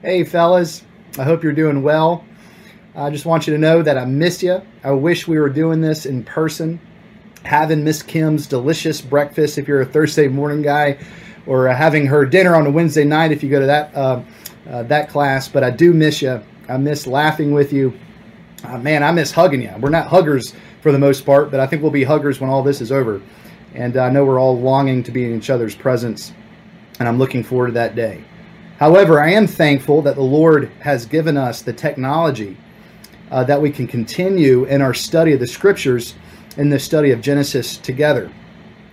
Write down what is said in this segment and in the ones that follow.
Hey, fellas. I hope you're doing well. I just want you to know that I miss you. I wish we were doing this in person, having Miss Kim's delicious breakfast if you're a Thursday morning guy, or having her dinner on a Wednesday night if you go to that uh, uh, that class. But I do miss you. I miss laughing with you. Uh, man, I miss hugging you. We're not huggers for the most part, but I think we'll be huggers when all this is over. And I know we're all longing to be in each other's presence, and I'm looking forward to that day. However, I am thankful that the Lord has given us the technology uh, that we can continue in our study of the scriptures in the study of Genesis together.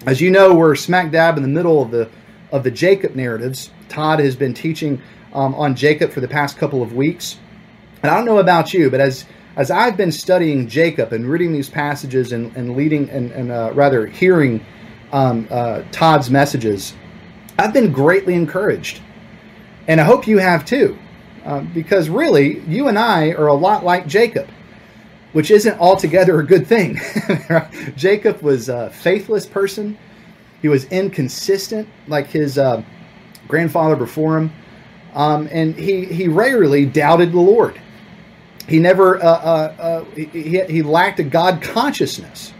As you know, we're smack dab in the middle of the of the Jacob narratives. Todd has been teaching um, on Jacob for the past couple of weeks, and I don't know about you, but as as I've been studying Jacob and reading these passages and, and leading and, and uh, rather hearing um, uh, Todd's messages, I've been greatly encouraged. And I hope you have too, uh, because really, you and I are a lot like Jacob, which isn't altogether a good thing. Jacob was a faithless person, he was inconsistent, like his uh, grandfather before him, um, and he, he rarely doubted the Lord. He never, uh, uh, uh he, he lacked a God consciousness.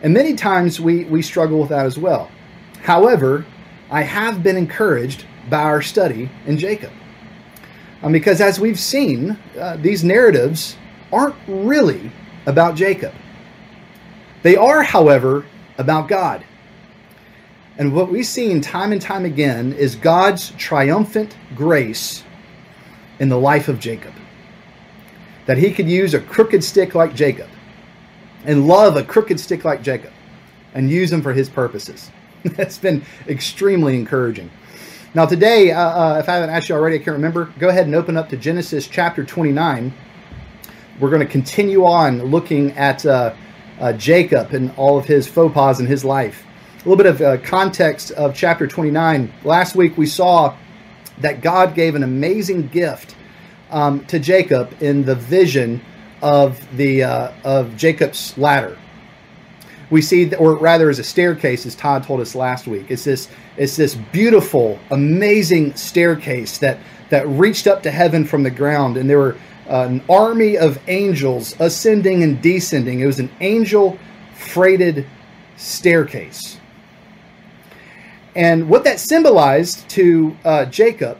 And many times we, we struggle with that as well. However, I have been encouraged by our study in Jacob. Um, because as we've seen, uh, these narratives aren't really about Jacob. They are, however, about God. And what we've seen time and time again is God's triumphant grace in the life of Jacob. That he could use a crooked stick like Jacob and love a crooked stick like Jacob and use them for his purposes. That's been extremely encouraging. Now, today, uh, uh, if I haven't asked you already, I can't remember, go ahead and open up to Genesis chapter 29. We're going to continue on looking at uh, uh, Jacob and all of his faux pas in his life. A little bit of uh, context of chapter 29. Last week, we saw that God gave an amazing gift um, to Jacob in the vision of the uh, of Jacob's ladder we see, or rather, as a staircase, as Todd told us last week. It's this, it's this beautiful, amazing staircase that that reached up to heaven from the ground, and there were uh, an army of angels ascending and descending. It was an angel freighted staircase. And what that symbolized to uh, Jacob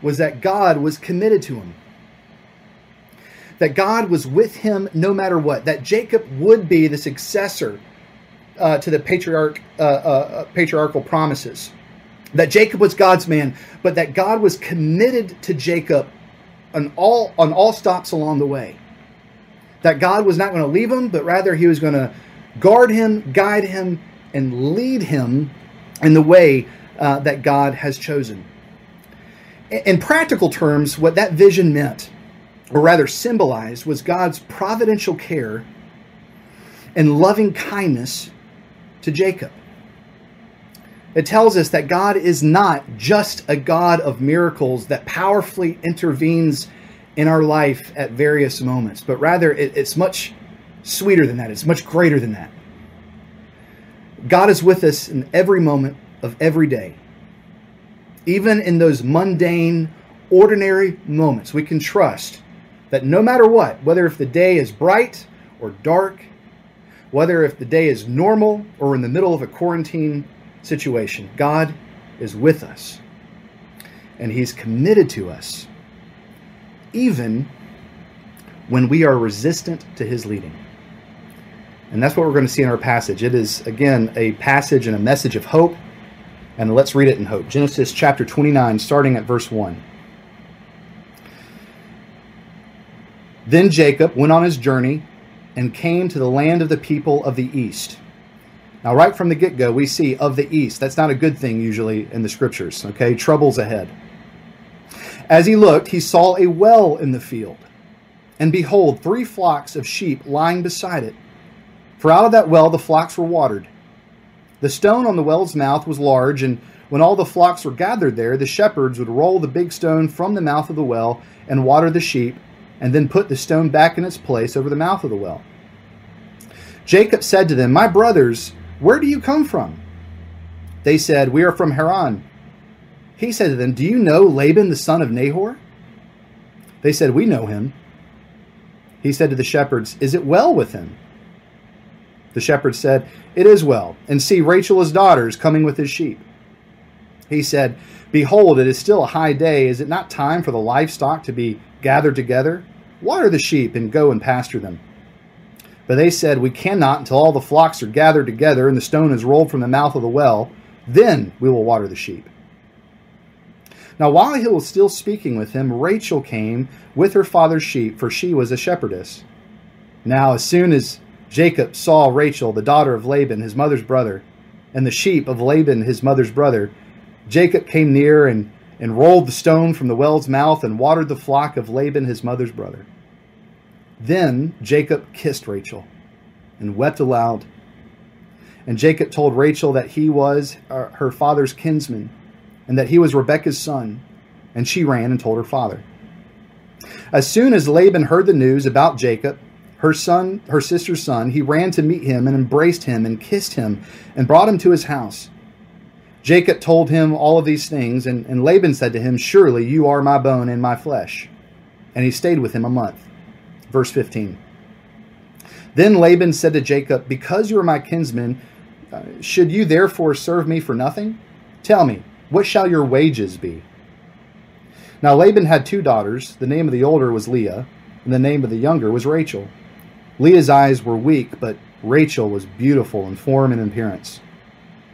was that God was committed to him that God was with him no matter what, that Jacob would be the successor uh, to the patriarch, uh, uh, patriarchal promises. That Jacob was God's man, but that God was committed to Jacob on all, on all stops along the way. That God was not going to leave him, but rather he was going to guard him, guide him, and lead him in the way uh, that God has chosen. In practical terms, what that vision meant or rather symbolized, was God's providential care and loving kindness to Jacob. It tells us that God is not just a God of miracles that powerfully intervenes in our life at various moments, but rather it's much sweeter than that. It's much greater than that. God is with us in every moment of every day. Even in those mundane, ordinary moments, we can trust that no matter what, whether if the day is bright or dark, whether if the day is normal or in the middle of a quarantine situation, God is with us. And He's committed to us, even when we are resistant to His leading. And that's what we're going to see in our passage. It is, again, a passage and a message of hope. And let's read it in hope. Genesis chapter 29, starting at verse 1. Then Jacob went on his journey and came to the land of the people of the east. Now, right from the get go, we see of the east. That's not a good thing usually in the scriptures, okay? Trouble's ahead. As he looked, he saw a well in the field. And behold, three flocks of sheep lying beside it. For out of that well the flocks were watered. The stone on the well's mouth was large, and when all the flocks were gathered there, the shepherds would roll the big stone from the mouth of the well and water the sheep and then put the stone back in its place over the mouth of the well. Jacob said to them, My brothers, where do you come from? They said, We are from Haran. he said to them, Do you know Laban the son of Nahor? They said, We know him. He said to the shepherds, Is it well with him? The shepherds said, It is well, and see, Rachel his daughter is coming with his sheep. He said, Behold, it is still a high day. Is it not time for the livestock to be gathered together? Water the sheep and go and pasture them. But they said, We cannot until all the flocks are gathered together and the stone is rolled from the mouth of the well. Then we will water the sheep. Now, while he was still speaking with him, Rachel came with her father's sheep, for she was a shepherdess. Now, as soon as Jacob saw Rachel, the daughter of Laban, his mother's brother, and the sheep of Laban, his mother's brother, Jacob came near and, and rolled the stone from the well's mouth and watered the flock of Laban, his mother's brother. Then Jacob kissed Rachel and wept aloud. And Jacob told Rachel that he was uh, her father's kinsman and that he was Rebekah's son. And she ran and told her father. As soon as Laban heard the news about Jacob, her son, her sister's son, he ran to meet him and embraced him and kissed him and brought him to his house. Jacob told him all of these things, and, and Laban said to him, Surely you are my bone and my flesh. And he stayed with him a month. Verse 15. Then Laban said to Jacob, Because you are my kinsman, uh, should you therefore serve me for nothing? Tell me, what shall your wages be? Now Laban had two daughters. The name of the older was Leah, and the name of the younger was Rachel. Leah's eyes were weak, but Rachel was beautiful in form and appearance.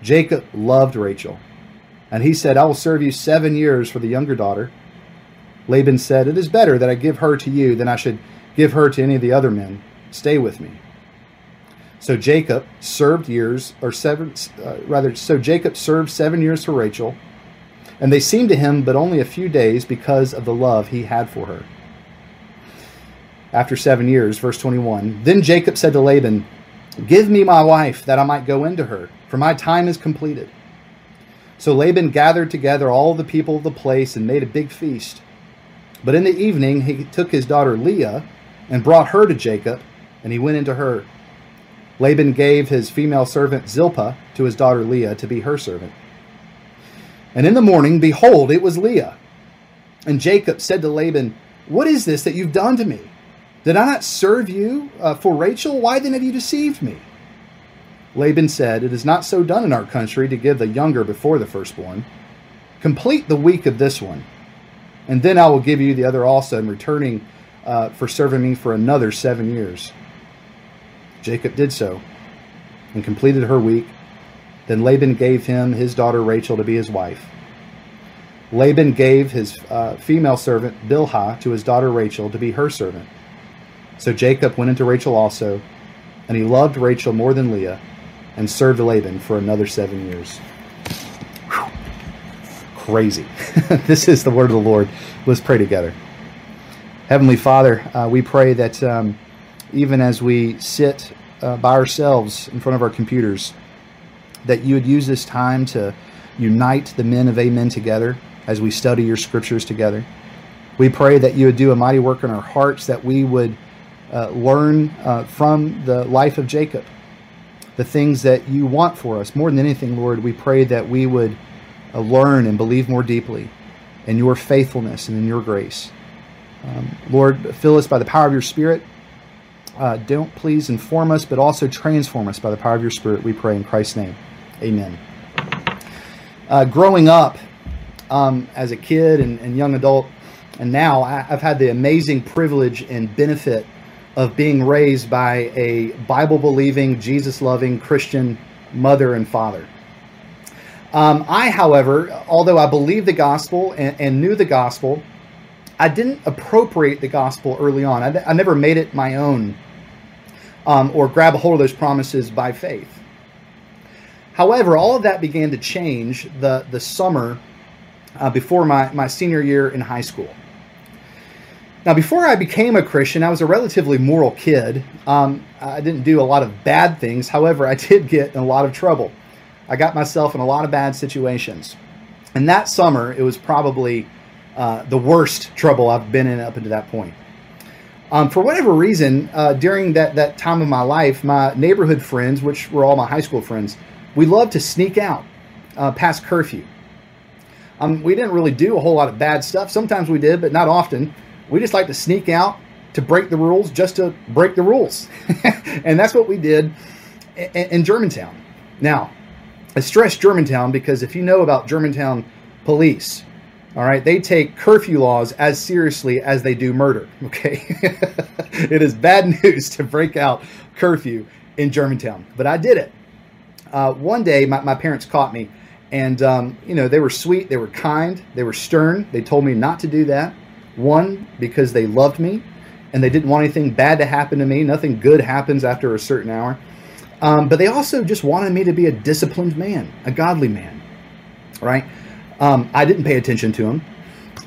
Jacob loved Rachel, and he said, I will serve you seven years for the younger daughter. Laban said, It is better that I give her to you than I should give her to any of the other men. Stay with me. So Jacob served years, or seven, uh, rather, so Jacob served seven years for Rachel, and they seemed to him but only a few days because of the love he had for her. After seven years, verse 21, then Jacob said to Laban, Give me my wife, that I might go into her for my time is completed. So Laban gathered together all the people of the place and made a big feast. But in the evening he took his daughter Leah and brought her to Jacob, and he went into her. Laban gave his female servant Zilpah to his daughter Leah to be her servant. And in the morning, behold, it was Leah. And Jacob said to Laban, What is this that you've done to me? Did I not serve you uh, for Rachel? Why then have you deceived me? Laban said, It is not so done in our country to give the younger before the firstborn. Complete the week of this one, and then I will give you the other also, in returning uh, for serving me for another seven years. Jacob did so and completed her week. Then Laban gave him his daughter Rachel to be his wife. Laban gave his uh, female servant Bilhah to his daughter Rachel to be her servant. So Jacob went into Rachel also, and he loved Rachel more than Leah and served Laban for another seven years. Whew. Crazy. this is the word of the Lord. Let's pray together. Heavenly Father, uh, we pray that um, even as we sit uh, by ourselves in front of our computers, that you would use this time to unite the men of Amen together as we study your scriptures together. We pray that you would do a mighty work in our hearts, that we would uh, learn uh, from the life of Jacob the things that you want for us. More than anything, Lord, we pray that we would uh, learn and believe more deeply in your faithfulness and in your grace. Um, Lord, fill us by the power of your Spirit. Uh, don't please inform us, but also transform us by the power of your Spirit, we pray in Christ's name. Amen. Uh, growing up um, as a kid and, and young adult, and now I've had the amazing privilege and benefit of being raised by a Bible believing, Jesus loving Christian mother and father. Um, I, however, although I believed the gospel and, and, knew the gospel, I didn't appropriate the gospel early on. I, I never made it my own um, or grab a hold of those promises by faith. However, all of that began to change the, the summer uh, before my, my senior year in high school. Now, before I became a Christian, I was a relatively moral kid. Um, I didn't do a lot of bad things. However, I did get in a lot of trouble. I got myself in a lot of bad situations. And that summer, it was probably uh, the worst trouble I've been in up until that point. Um, for whatever reason, uh, during that, that time of my life, my neighborhood friends, which were all my high school friends, we loved to sneak out uh, past curfew. Um, we didn't really do a whole lot of bad stuff. Sometimes we did, but not often. We just like to sneak out to break the rules just to break the rules. and that's what we did in, in Germantown. Now, I stress Germantown because if you know about Germantown police, all right, they take curfew laws as seriously as they do murder. Okay, it is bad news to break out curfew in Germantown, but I did it. Uh, one day, my, my, parents caught me, and um, you know they were sweet, they were kind, they were stern. They told me not to do that. One because they loved me, and they didn't want anything bad to happen to me. Nothing good happens after a certain hour. Um, but they also just wanted me to be a disciplined man, a godly man, right? Um, I didn't pay attention to him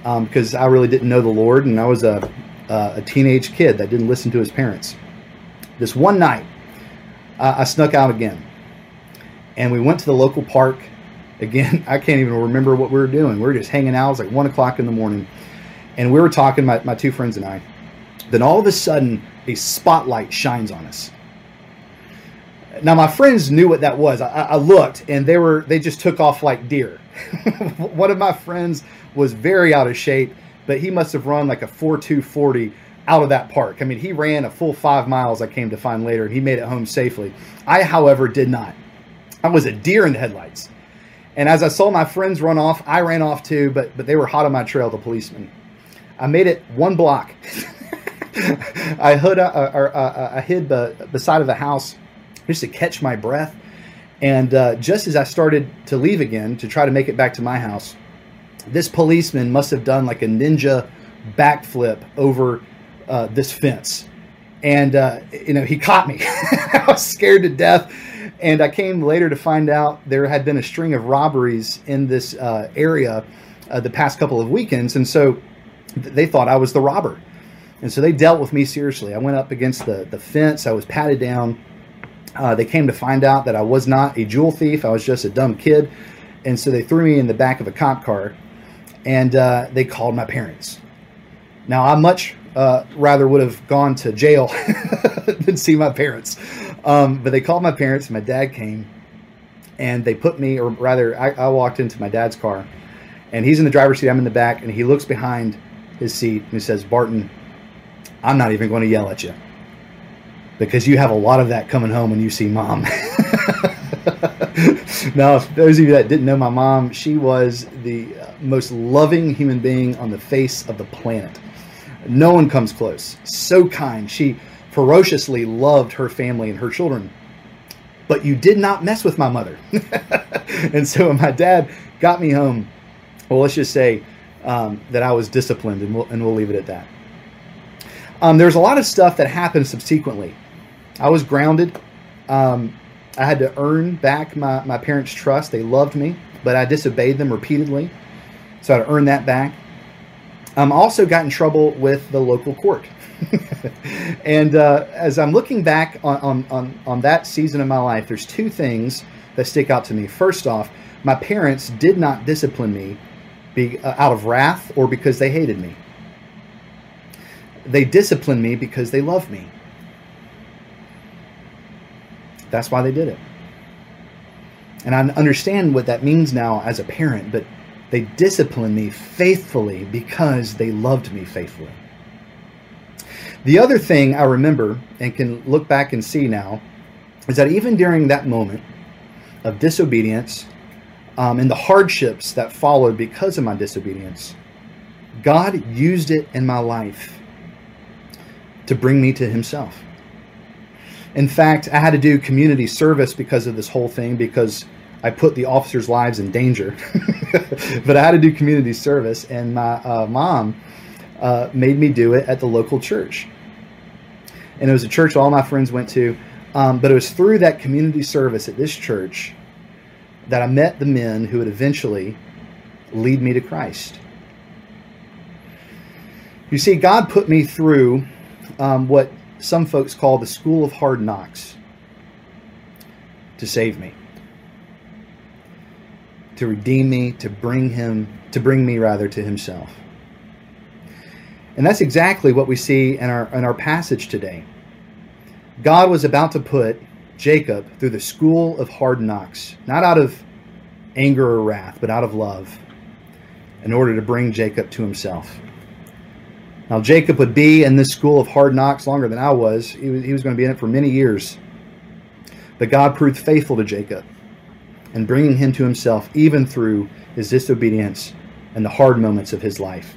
um, because I really didn't know the Lord, and I was a, a teenage kid that didn't listen to his parents. This one night, I snuck out again, and we went to the local park. Again, I can't even remember what we were doing. We were just hanging out. It was like one o'clock in the morning, and we were talking, my, my two friends and I. Then all of a sudden, a spotlight shines on us now my friends knew what that was. I, I, looked, and they were they just took off like deer. One of my friends was very out of shape, but he must have run like a four two forty out of that park. I mean, he ran a full five miles. I came to find later, and he made it home safely. I, however, did not. I was a deer in the headlights. And as I saw my friends run off, I ran off too, but but they were hot on my trail. The policemen. I made it one block. I hid, uh, uh, uh, I hid beside of the house just to catch my breath. And uh, just as I started to leave again to try to make it back to my house, this policeman must have done like a ninja backflip over uh, this fence. And, uh, you know, he caught me. I was scared to death. And I came later to find out there had been a string of robberies in this uh, area uh, the past couple of weekends. And so th- they thought I was the robber. And so they dealt with me seriously. I went up against the, the fence, I was patted down uh, they came to find out that I was not a jewel thief. I was just a dumb kid. And so they threw me in the back of a cop car and uh, they called my parents. Now, I much uh, rather would have gone to jail than see my parents. Um, but they called my parents, my dad came and they put me, or rather, I, I walked into my dad's car and he's in the driver's seat. I'm in the back, and he looks behind his seat and he says, Barton, I'm not even going to yell at you because you have a lot of that coming home when you see mom. now, those of you that didn't know my mom, she was the uh, most loving human being on the face of the planet. No one comes close. So kind. She ferociously loved her family and her children. But you did not mess with my mother. and so when my dad got me home, well, let's just say um, that I was disciplined, and we'll, and we'll leave it at that. Um, there's a lot of stuff that happened subsequently I was grounded. Um, I had to earn back my, my parents' trust. They loved me, but I disobeyed them repeatedly. So I had to earn that back. I um, also got in trouble with the local court. and uh, as I'm looking back on, on, on, on that season of my life, there's two things that stick out to me. First off, my parents did not discipline me be, uh, out of wrath or because they hated me. They disciplined me because they loved me. That's why they did it. And I understand what that means now as a parent, but they disciplined me faithfully because they loved me faithfully. The other thing I remember and can look back and see now is that even during that moment of disobedience um, and the hardships that followed because of my disobedience, God used it in my life to bring me to Himself. In fact, I had to do community service because of this whole thing because I put the officers' lives in danger. but I had to do community service, and my uh, mom uh, made me do it at the local church. And it was a church all my friends went to. Um, but it was through that community service at this church that I met the men who would eventually lead me to Christ. You see, God put me through um, what some folks call the school of hard knocks to save me to redeem me to bring him to bring me rather to himself and that's exactly what we see in our in our passage today god was about to put jacob through the school of hard knocks not out of anger or wrath but out of love in order to bring Jacob to himself. Now, Jacob would be in this school of hard knocks longer than I was. He was, he was going to be in it for many years. But God proved faithful to Jacob and bringing him to himself, even through his disobedience and the hard moments of his life.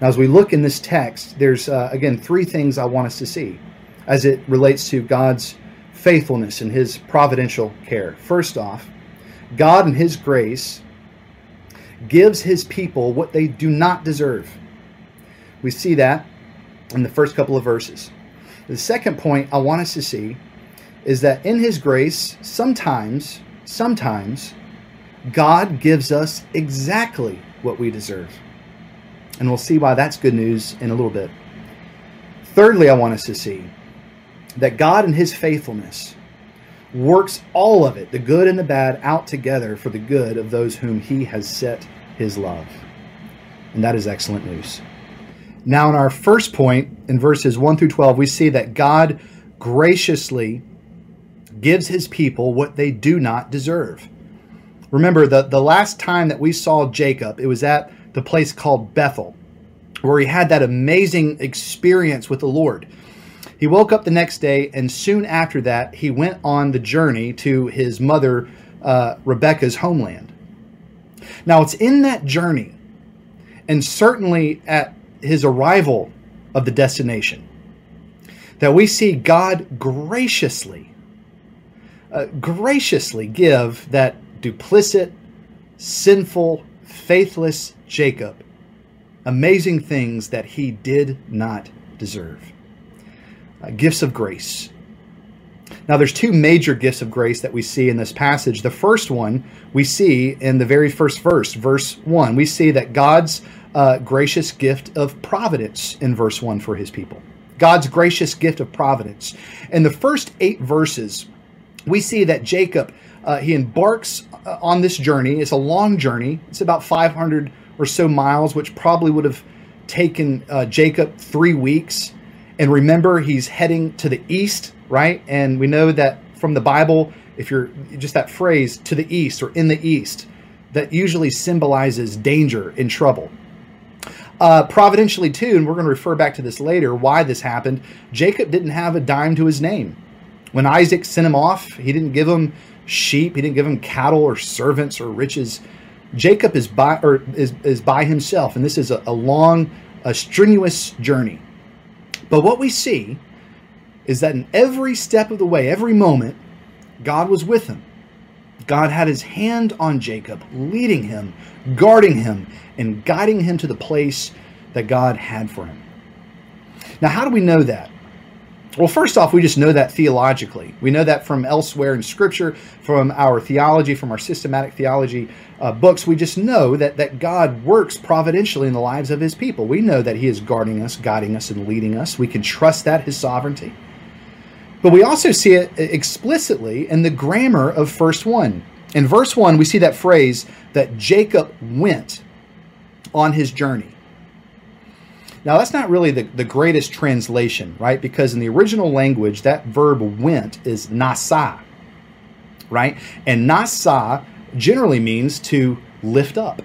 Now, as we look in this text, there's, uh, again, three things I want us to see as it relates to God's faithfulness and his providential care. First off, God in his grace gives his people what they do not deserve. We see that in the first couple of verses. The second point I want us to see is that in his grace, sometimes, sometimes, God gives us exactly what we deserve. And we'll see why that's good news in a little bit. Thirdly, I want us to see that God in his faithfulness works all of it, the good and the bad, out together for the good of those whom he has set his love. And that is excellent news. Now, in our first point, in verses 1 through 12, we see that God graciously gives his people what they do not deserve. Remember, the, the last time that we saw Jacob, it was at the place called Bethel, where he had that amazing experience with the Lord. He woke up the next day, and soon after that, he went on the journey to his mother uh, Rebecca's homeland. Now, it's in that journey, and certainly at his arrival of the destination, that we see God graciously, uh, graciously give that duplicit, sinful, faithless Jacob amazing things that he did not deserve. Uh, gifts of grace. Now, there's two major gifts of grace that we see in this passage. The first one we see in the very first verse, verse 1. We see that God's uh, gracious gift of providence in verse 1 for his people. God's gracious gift of providence. In the first eight verses, we see that Jacob, uh, he embarks uh, on this journey. It's a long journey, it's about 500 or so miles, which probably would have taken uh, Jacob three weeks. And remember, he's heading to the east, right? And we know that from the Bible, if you're just that phrase, to the east or in the east, that usually symbolizes danger and trouble. Uh, providentially, too, and we're going to refer back to this later, why this happened, Jacob didn't have a dime to his name. When Isaac sent him off, he didn't give him sheep, he didn't give him cattle or servants or riches. Jacob is by or is, is by himself, and this is a, a long, a strenuous journey. But what we see is that in every step of the way, every moment, God was with him. God had his hand on Jacob, leading him, guarding him, and guiding him to the place that God had for him. Now, how do we know that? Well, first off, we just know that theologically. We know that from elsewhere in Scripture, from our theology, from our systematic theology uh, books. We just know that, that God works providentially in the lives of His people. We know that He is guarding us, guiding us, and leading us. We can trust that, His sovereignty. But we also see it explicitly in the grammar of verse 1. In verse 1, we see that phrase that Jacob went on his journey. Now, that's not really the, the greatest translation, right? Because in the original language, that verb went is nasa, right? And nasa generally means to lift up.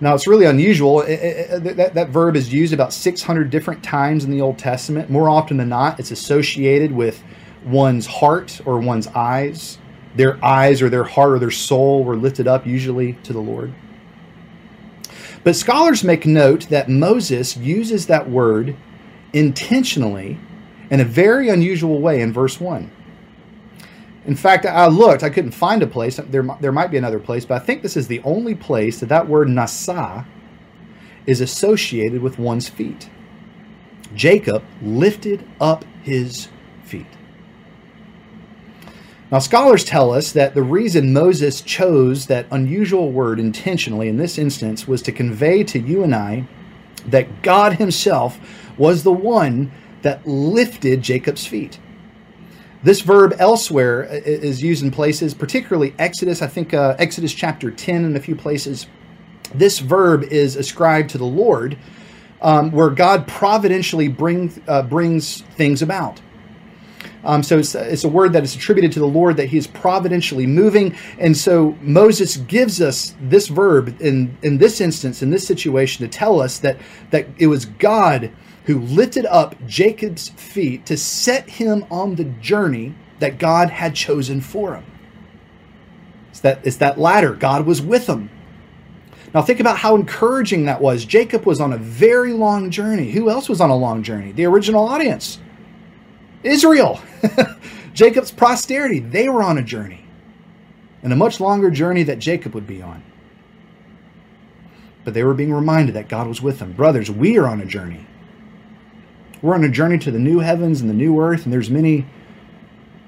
Now, it's really unusual. It, it, that, that verb is used about 600 different times in the Old Testament. More often than not, it's associated with one's heart or one's eyes. Their eyes or their heart or their soul were lifted up, usually to the Lord. But scholars make note that Moses uses that word intentionally in a very unusual way in verse 1. In fact, I looked, I couldn't find a place. There, there might be another place, but I think this is the only place that that word nasa is associated with one's feet. Jacob lifted up his feet. Now, scholars tell us that the reason Moses chose that unusual word intentionally in this instance was to convey to you and I that God Himself was the one that lifted Jacob's feet. This verb elsewhere is used in places, particularly Exodus, I think uh, Exodus chapter 10 in a few places. This verb is ascribed to the Lord, um, where God providentially bring, uh, brings things about. Um, so it's, it's a word that is attributed to the Lord that He is providentially moving. And so Moses gives us this verb in, in this instance, in this situation, to tell us that, that it was God who lifted up Jacob's feet to set him on the journey that God had chosen for him. It's that, it's that ladder. God was with him. Now, think about how encouraging that was. Jacob was on a very long journey. Who else was on a long journey? The original audience Israel, Jacob's posterity. They were on a journey, and a much longer journey that Jacob would be on. But they were being reminded that God was with them. Brothers, we are on a journey. We're on a journey to the new heavens and the new earth, and there's many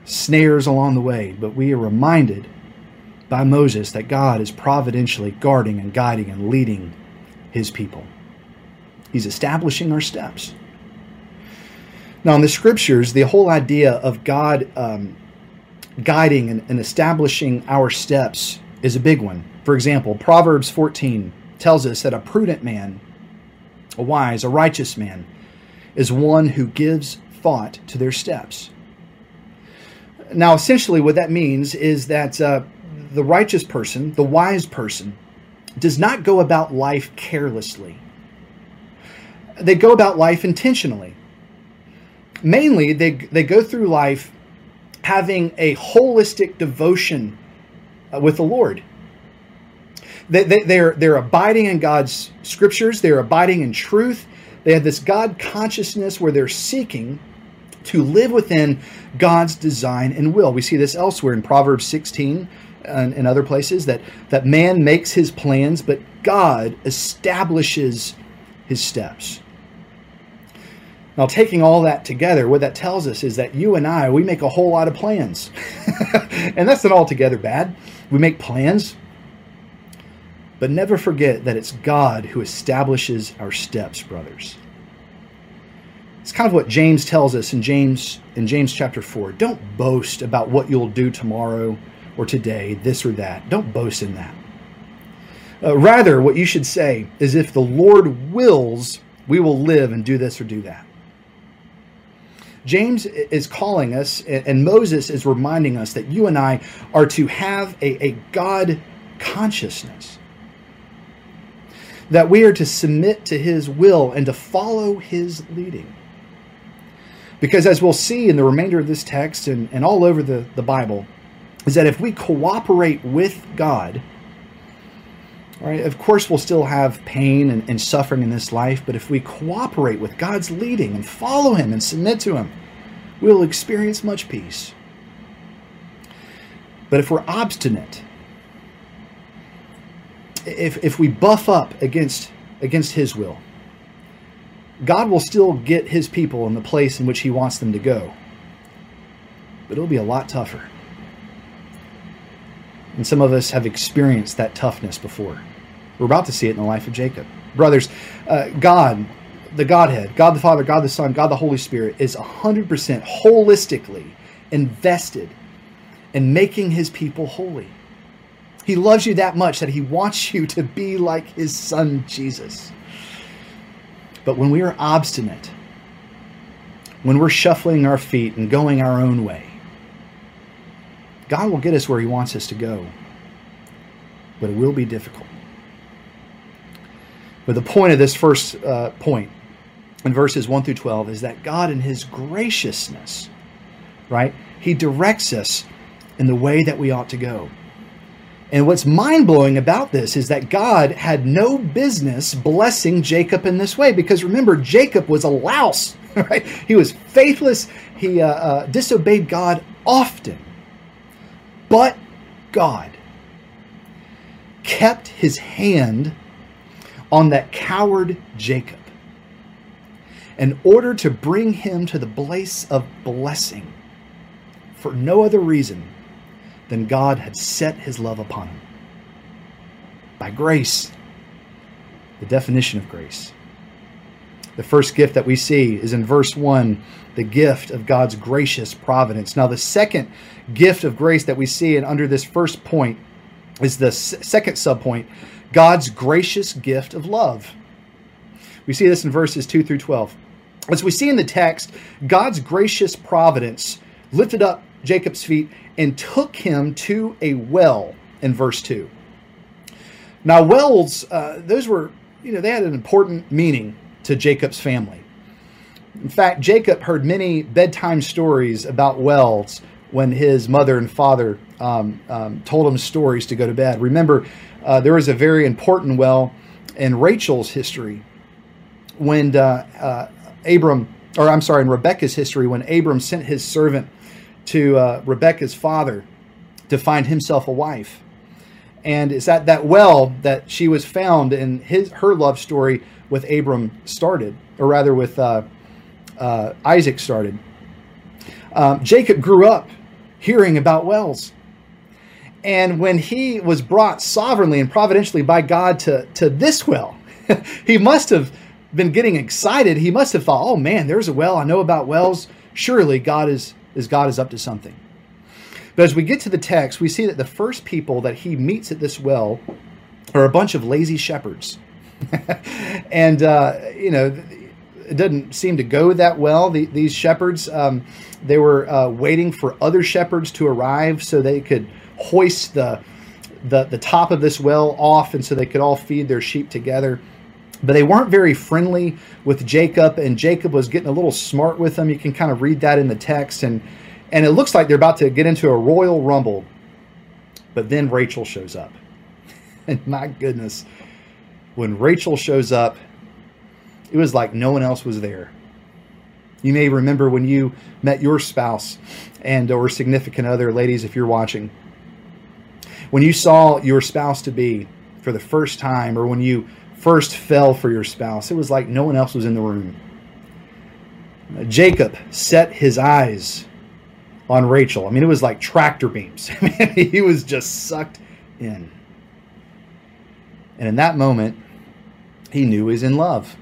snares along the way, but we are reminded by Moses that God is providentially guarding and guiding and leading his people. He's establishing our steps. Now, in the scriptures, the whole idea of God um, guiding and, and establishing our steps is a big one. For example, Proverbs 14 tells us that a prudent man, a wise, a righteous man, is one who gives thought to their steps. Now, essentially, what that means is that uh, the righteous person, the wise person, does not go about life carelessly. They go about life intentionally. Mainly, they, they go through life having a holistic devotion uh, with the Lord. They, they, they're, they're abiding in God's scriptures, they're abiding in truth. They have this God consciousness where they're seeking to live within God's design and will. We see this elsewhere in Proverbs 16 and, and other places that, that man makes his plans, but God establishes his steps. Now, taking all that together, what that tells us is that you and I, we make a whole lot of plans. and that's not altogether bad. We make plans, but never forget that it's God who establishes our steps, brothers. It's kind of what James tells us in James in James chapter 4. Don't boast about what you'll do tomorrow or today, this or that. Don't boast in that. Uh, rather, what you should say is if the Lord wills, we will live and do this or do that. James is calling us, and Moses is reminding us that you and I are to have a, a God consciousness. That we are to submit to his will and to follow his leading. Because as we'll see in the remainder of this text and, and all over the, the Bible, is that if we cooperate with God, right, of course we'll still have pain and, and suffering in this life, but if we cooperate with God's leading and follow Him and submit to Him, we'll experience much peace. But if we're obstinate, if, if we buff up against, against His will, God will still get his people in the place in which he wants them to go. But it'll be a lot tougher. And some of us have experienced that toughness before. We're about to see it in the life of Jacob. Brothers, uh, God, the Godhead, God the Father, God the Son, God the Holy Spirit, is 100% holistically invested in making his people holy. He loves you that much that he wants you to be like his son, Jesus. But when we are obstinate, when we're shuffling our feet and going our own way, God will get us where He wants us to go. But it will be difficult. But the point of this first uh, point in verses 1 through 12 is that God, in His graciousness, right, He directs us in the way that we ought to go. And what's mind blowing about this is that God had no business blessing Jacob in this way because remember, Jacob was a louse, right? He was faithless, he uh, uh, disobeyed God often. But God kept his hand on that coward Jacob in order to bring him to the place of blessing for no other reason than God had set his love upon him. By grace, the definition of grace. The first gift that we see is in verse 1, the gift of God's gracious providence. Now, the second gift of grace that we see and under this first point is the second subpoint God's gracious gift of love. We see this in verses 2 through 12. As we see in the text, God's gracious providence lifted up Jacob's feet and took him to a well in verse 2. Now, wells, uh, those were, you know, they had an important meaning to Jacob's family. In fact, Jacob heard many bedtime stories about wells when his mother and father um, um, told him stories to go to bed. Remember, uh, there was a very important well in Rachel's history when uh, uh, Abram, or I'm sorry, in Rebecca's history, when Abram sent his servant to uh, Rebecca's father to find himself a wife. And it's at that well that she was found, and his her love story with Abram started, or rather with uh, uh, Isaac started. Um, Jacob grew up hearing about wells. And when he was brought sovereignly and providentially by God to, to this well, he must have been getting excited. He must have thought, oh man, there's a well. I know about wells. Surely God is, is God is up to something. But as we get to the text, we see that the first people that he meets at this well are a bunch of lazy shepherds. and, uh, you know, it doesn't seem to go that well. The, these shepherds, um, they were uh, waiting for other shepherds to arrive so they could hoist the, the the top of this well off, and so they could all feed their sheep together. But they weren't very friendly with Jacob, and Jacob was getting a little smart with them. You can kind of read that in the text, and and it looks like they're about to get into a royal rumble. But then Rachel shows up, and my goodness, when Rachel shows up, it was like no one else was there. You may remember when you met your spouse and or significant other, ladies, if you're watching. When you saw your spouse to be for the first time, or when you first fell for your spouse, it was like no one else was in the room. Jacob set his eyes on Rachel. I mean, it was like tractor beams. he was just sucked in. And in that moment, he knew he was in love.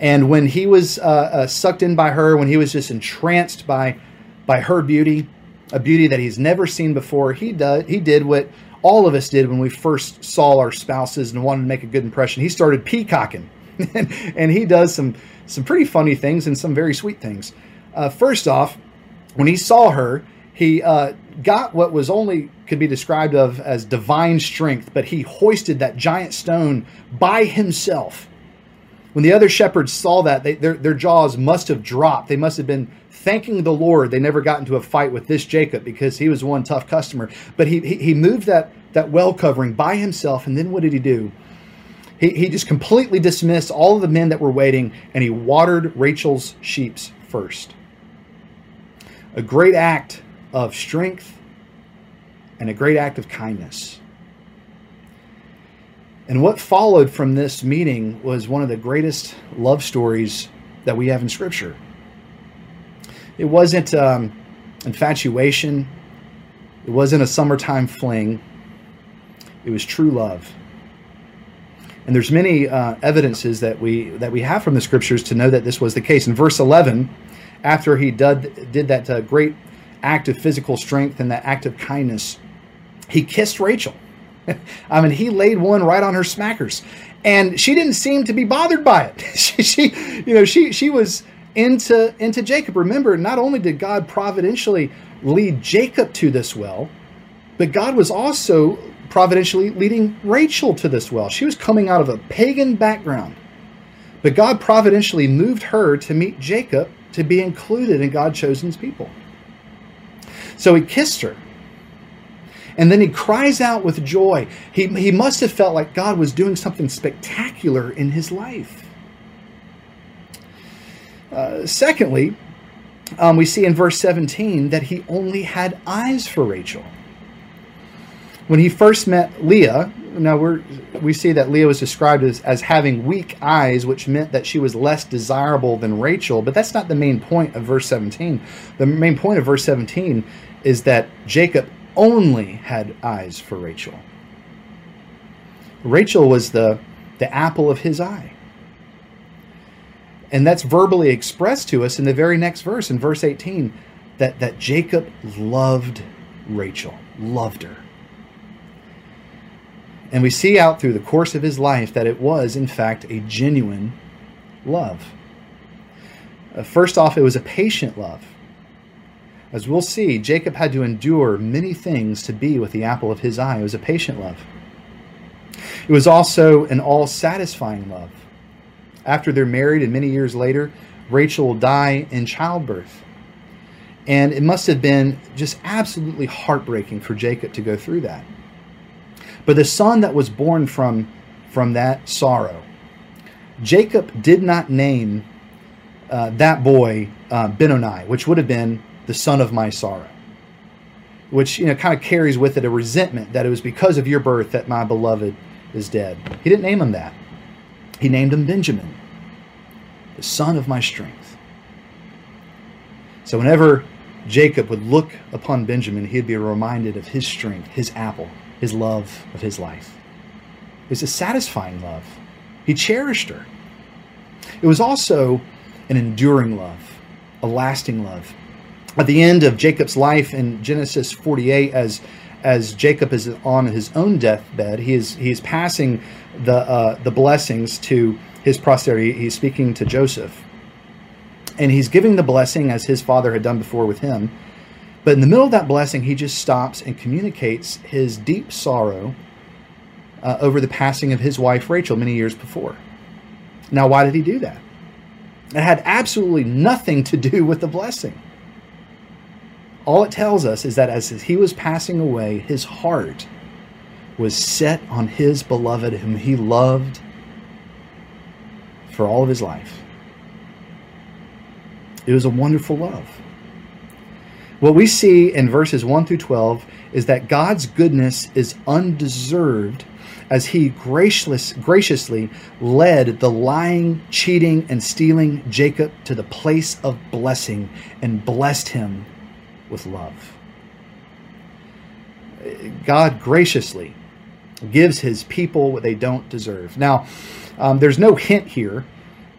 And when he was uh, uh, sucked in by her, when he was just entranced by by her beauty, a beauty that he's never seen before, he did he did what all of us did when we first saw our spouses and wanted to make a good impression. He started peacocking, and, he does some some pretty funny things and some very sweet things. Uh, first off, when he saw her, he uh, got what was only could be described of as divine strength, but he hoisted that giant stone by himself when the other shepherds saw that, they, their, their jaws must have dropped. They must have been thanking the Lord they never got into a fight with this Jacob because he was one tough customer. But he, he, he moved that, that well covering by himself. And then what did he do? He, he just completely dismissed all of the men that were waiting and he watered Rachel's sheeps first. A great act of strength and a great act of kindness. And what followed from this meeting was one of the greatest love stories that we have in Scripture. It wasn't um, infatuation, it wasn't a summertime fling, it was true love. And there's many uh, evidences that we that we have from the scriptures to know that this was the case. In verse 11, after he did, did that uh, great act of physical strength and that act of kindness, he kissed Rachel. I mean, he laid one right on her smackers, and she didn't seem to be bothered by it. she, she, you know, she she was into into Jacob. Remember, not only did God providentially lead Jacob to this well, but God was also providentially leading Rachel to this well. She was coming out of a pagan background, but God providentially moved her to meet Jacob to be included in God's chosen people. So he kissed her. And then he cries out with joy. He, he must have felt like God was doing something spectacular in his life. Uh, secondly, um, we see in verse 17 that he only had eyes for Rachel. When he first met Leah, now we're, we see that Leah was described as, as having weak eyes, which meant that she was less desirable than Rachel, but that's not the main point of verse 17. The main point of verse 17 is that Jacob only had eyes for Rachel. Rachel was the, the apple of his eye. And that's verbally expressed to us in the very next verse, in verse 18, that, that Jacob loved Rachel, loved her. And we see out through the course of his life that it was, in fact, a genuine love. Uh, first off, it was a patient love. As we'll see, Jacob had to endure many things to be with the apple of his eye. It was a patient love. It was also an all satisfying love. After they're married and many years later, Rachel will die in childbirth. And it must have been just absolutely heartbreaking for Jacob to go through that. But the son that was born from, from that sorrow, Jacob did not name uh, that boy uh, Benoni, which would have been the son of my sorrow, which you know kind of carries with it a resentment that it was because of your birth that my beloved is dead. He didn't name him that. He named him Benjamin, the son of my strength. So whenever Jacob would look upon Benjamin, he'd be reminded of his strength, his apple, his love of his life. It was a satisfying love. He cherished her. It was also an enduring love, a lasting love. At the end of Jacob's life in Genesis 48, as as Jacob is on his own deathbed, he is he's passing the uh, the blessings to his posterity. He's speaking to Joseph, and he's giving the blessing as his father had done before with him. But in the middle of that blessing, he just stops and communicates his deep sorrow uh, over the passing of his wife Rachel many years before. Now, why did he do that? It had absolutely nothing to do with the blessing. All it tells us is that as he was passing away, his heart was set on his beloved, whom he loved for all of his life. It was a wonderful love. What we see in verses 1 through 12 is that God's goodness is undeserved as he gracious, graciously led the lying, cheating, and stealing Jacob to the place of blessing and blessed him with love. God graciously gives his people what they don't deserve. Now, um, there's no hint here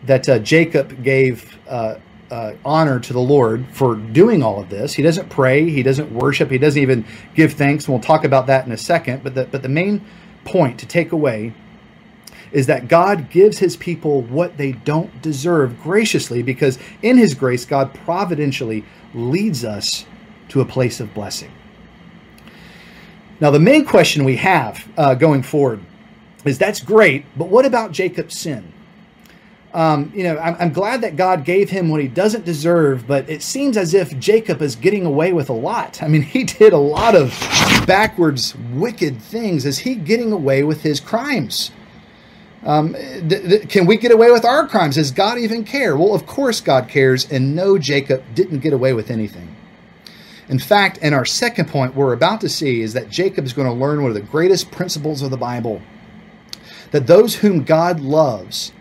that uh, Jacob gave uh, uh, honor to the Lord for doing all of this. He doesn't pray, he doesn't worship, he doesn't even give thanks. And we'll talk about that in a second. But the, but the main point to take away is that God gives his people what they don't deserve graciously because in his grace, God providentially leads us to a place of blessing. Now, the main question we have uh, going forward is that's great, but what about Jacob's sin? Um, you know, I'm, I'm, glad that God gave him what he doesn't deserve, but it seems as if Jacob is getting away with a lot. I mean, he did a lot of backwards, wicked things. Is he getting away with his crimes? Um, th- th- can we get away with our crimes? Does God even care? Well, of course God cares, and no, Jacob didn't get away with anything. In fact, in our second point, we're about to see is that Jacob is going to learn one of the greatest principles of the Bible that those whom God loves,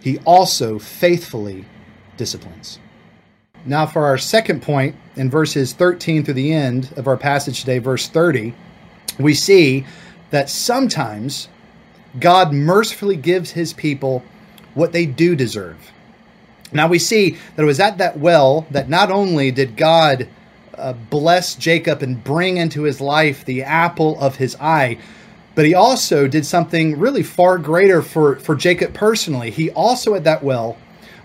he also faithfully disciplines. Now, for our second point, in verses 13 through the end of our passage today, verse 30, we see that sometimes God mercifully gives his people what they do deserve. Now, we see that it was at that well that not only did God uh, bless Jacob and bring into his life the apple of his eye, but he also did something really far greater for, for Jacob personally. He also, at that well,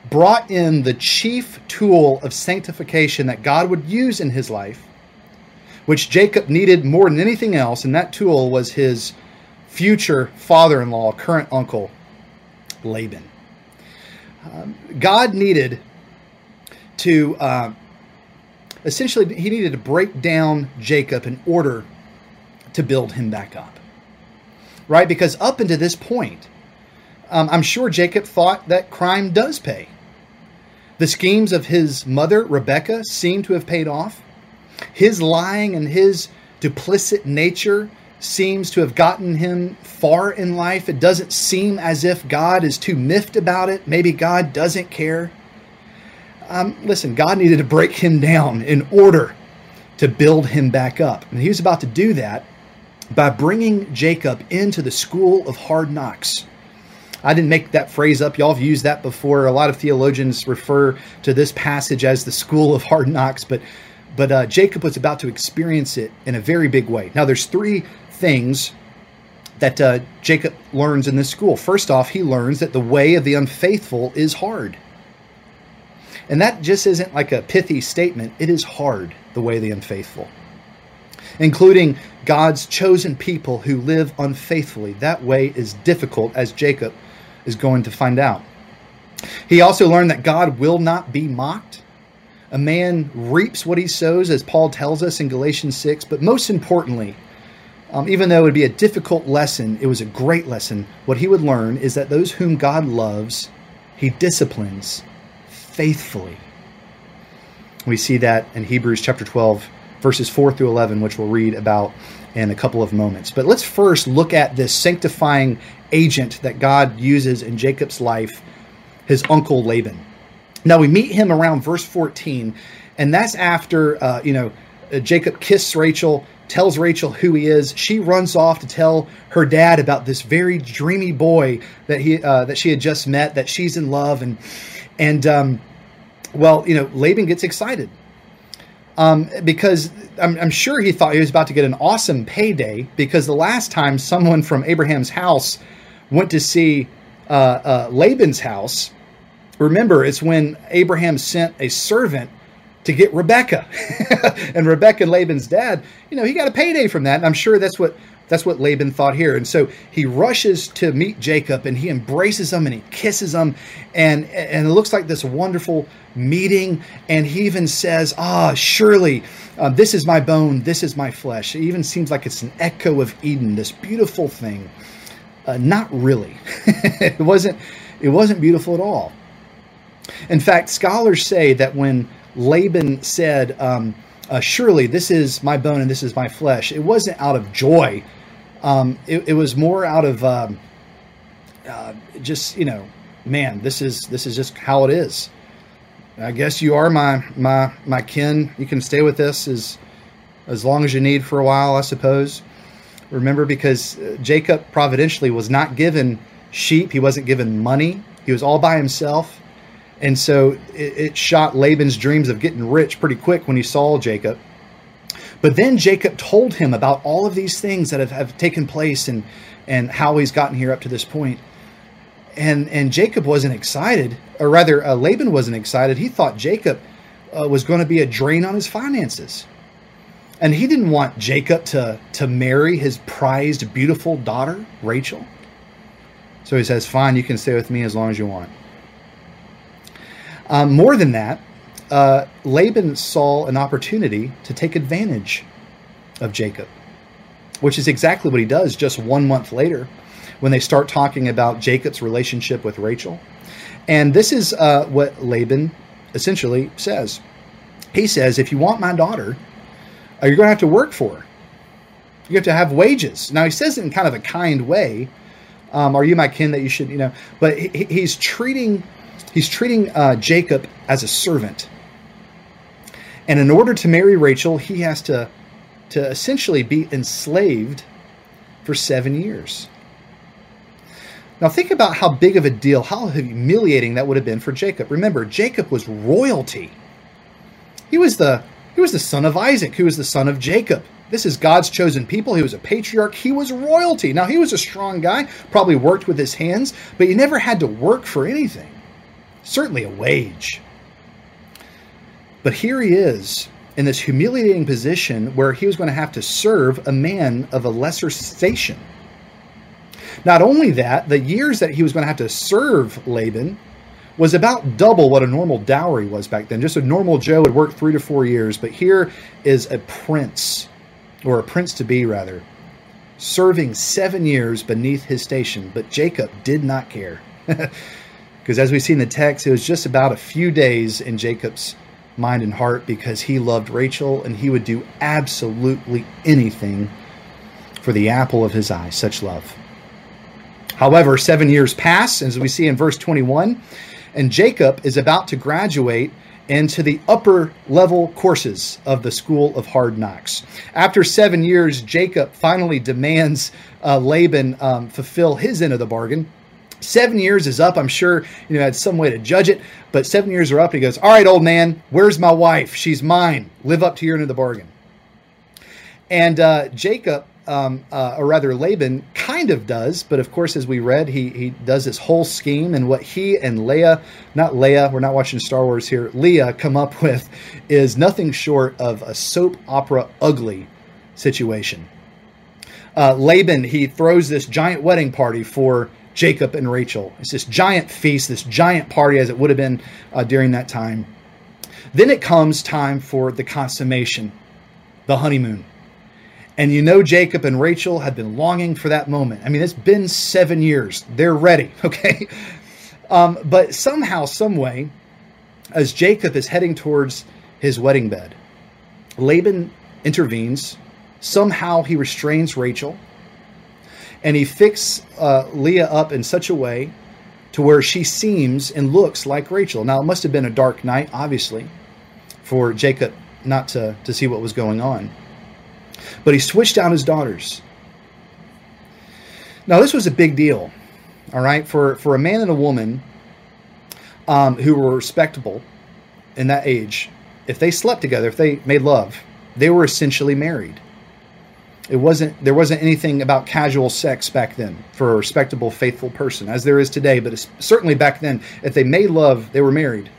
brought in the chief tool of sanctification that God would use in his life, which Jacob needed more than anything else, and that tool was his future father in law, current uncle, Laban. Um, God needed to uh, essentially, he needed to break down Jacob in order to build him back up right? Because up until this point, um, I'm sure Jacob thought that crime does pay. The schemes of his mother, Rebecca, seem to have paid off. His lying and his duplicit nature seems to have gotten him far in life. It doesn't seem as if God is too miffed about it. Maybe God doesn't care. Um, listen, God needed to break him down in order to build him back up. And he was about to do that by bringing Jacob into the school of hard knocks. I didn't make that phrase up. Y'all have used that before. A lot of theologians refer to this passage as the school of hard knocks, but but uh, Jacob was about to experience it in a very big way. Now, there's three things that uh, Jacob learns in this school. First off, he learns that the way of the unfaithful is hard. And that just isn't like a pithy statement. It is hard the way the unfaithful, including God's chosen people who live unfaithfully. That way is difficult, as Jacob is going to find out. He also learned that God will not be mocked. A man reaps what he sows, as Paul tells us in Galatians 6. But most importantly, um, even though it would be a difficult lesson, it was a great lesson. What he would learn is that those whom God loves, he disciplines faithfully. We see that in Hebrews chapter 12, verses 4 through 11, which we'll read about in a couple of moments. But let's first look at this sanctifying agent that God uses in Jacob's life, his uncle Laban. Now we meet him around verse 14, and that's after, uh, you know, uh, Jacob kisses Rachel tells Rachel who he is. She runs off to tell her dad about this very dreamy boy that he uh, that she had just met, that she's in love, and and um, well, you know, Laban gets excited um, because I'm, I'm sure he thought he was about to get an awesome payday because the last time someone from Abraham's house went to see uh, uh, Laban's house, remember, it's when Abraham sent a servant to get Rebecca. and Rebecca and Laban's dad, you know, he got a payday from that. And I'm sure that's what that's what Laban thought here. And so he rushes to meet Jacob and he embraces him and he kisses him. And, and it looks like this wonderful meeting. And he even says, Ah, surely uh, this is my bone, this is my flesh. It even seems like it's an echo of Eden, this beautiful thing. Uh, not really. it wasn't. It wasn't beautiful at all. In fact, scholars say that when Laban said, um, uh, Surely this is my bone and this is my flesh. It wasn't out of joy, um, it, it, was more out of um, uh, just, you know, man, this is this is just how it is. I guess you are my my my kin. You can stay with this as as long as you need for a while, I suppose. Remember, because uh, Jacob providentially was not given sheep, he wasn't given money. He was all by himself. And so it, it shot Laban's dreams of getting rich pretty quick when he saw Jacob. But then Jacob told him about all of these things that have, have taken place and, and how he's gotten here up to this point. And, and Jacob wasn't excited, or rather, uh, Laban wasn't excited. He thought Jacob uh, was going to be a drain on his finances. And he didn't want Jacob to, to marry his prized, beautiful daughter, Rachel. So he says, Fine, you can stay with me as long as you want. Um, more than that, uh, Laban saw an opportunity to take advantage of Jacob, which is exactly what he does just one month later when they start talking about Jacob's relationship with Rachel. And this is uh, what Laban essentially says. He says, If you want my daughter, uh, you're going to have to work for her. You have to have wages. Now, he says it in kind of a kind way. Um, are you my kin that you should, you know? But he, he's treating He's treating uh, Jacob as a servant. And in order to marry Rachel, he has to, to essentially be enslaved for seven years. Now, think about how big of a deal, how humiliating that would have been for Jacob. Remember, Jacob was royalty. He was the he was the son of Isaac, who was the son of Jacob. This is God's chosen people. He was a patriarch. He was royalty. Now, he was a strong guy, probably worked with his hands, but he never had to work for anything certainly a wage. But here he is in this humiliating position where he was going to have to serve a man of a lesser station. Not only that, the years that he was going to have to serve Laban was about double what a normal dowry was back then. Just a normal Joe would work three to four years, but here is a prince, or a prince to be rather, serving seven years beneath his station. But Jacob did not care. Because as we see in the text, it was just about a few days in Jacob's mind and heart because he loved Rachel and he would do absolutely anything for the apple of his eye, such love. However, seven years pass, as we see in verse 21, and Jacob is about to graduate into the upper level courses of the school of hard knocks. After seven years, Jacob finally demands uh, Laban um, fulfill his end of the bargain Seven years is up. I'm sure you know had some way to judge it, but seven years are up. He goes, "All right, old man, where's my wife? She's mine. Live up to your end of the bargain." And uh, Jacob um, uh, or rather Laban, kind of does, but of course, as we read, he he does this whole scheme, and what he and Leah, not Leah, we're not watching Star Wars here, Leah come up with is nothing short of a soap opera ugly situation. Uh, Laban he throws this giant wedding party for Jacob and Rachel. It's this giant feast, this giant party as it would have been uh, during that time. Then it comes time for the consummation, the honeymoon. And you know, Jacob and Rachel had been longing for that moment. I mean, it's been seven years. They're ready, okay? Um, but somehow, someway, as Jacob is heading towards his wedding bed, Laban intervenes. Somehow he restrains Rachel and he fixes uh, Leah up in such a way to where she seems and looks like Rachel. Now, it must have been a dark night, obviously, for Jacob not to, to see what was going on. But he switched out his daughters. Now, this was a big deal, all right, for, for a man and a woman um, who were respectable in that age. If they slept together, if they made love, they were essentially married. It wasn't there wasn't anything about casual sex back then for a respectable, faithful person, as there is today. But certainly back then, if they made love, they were married.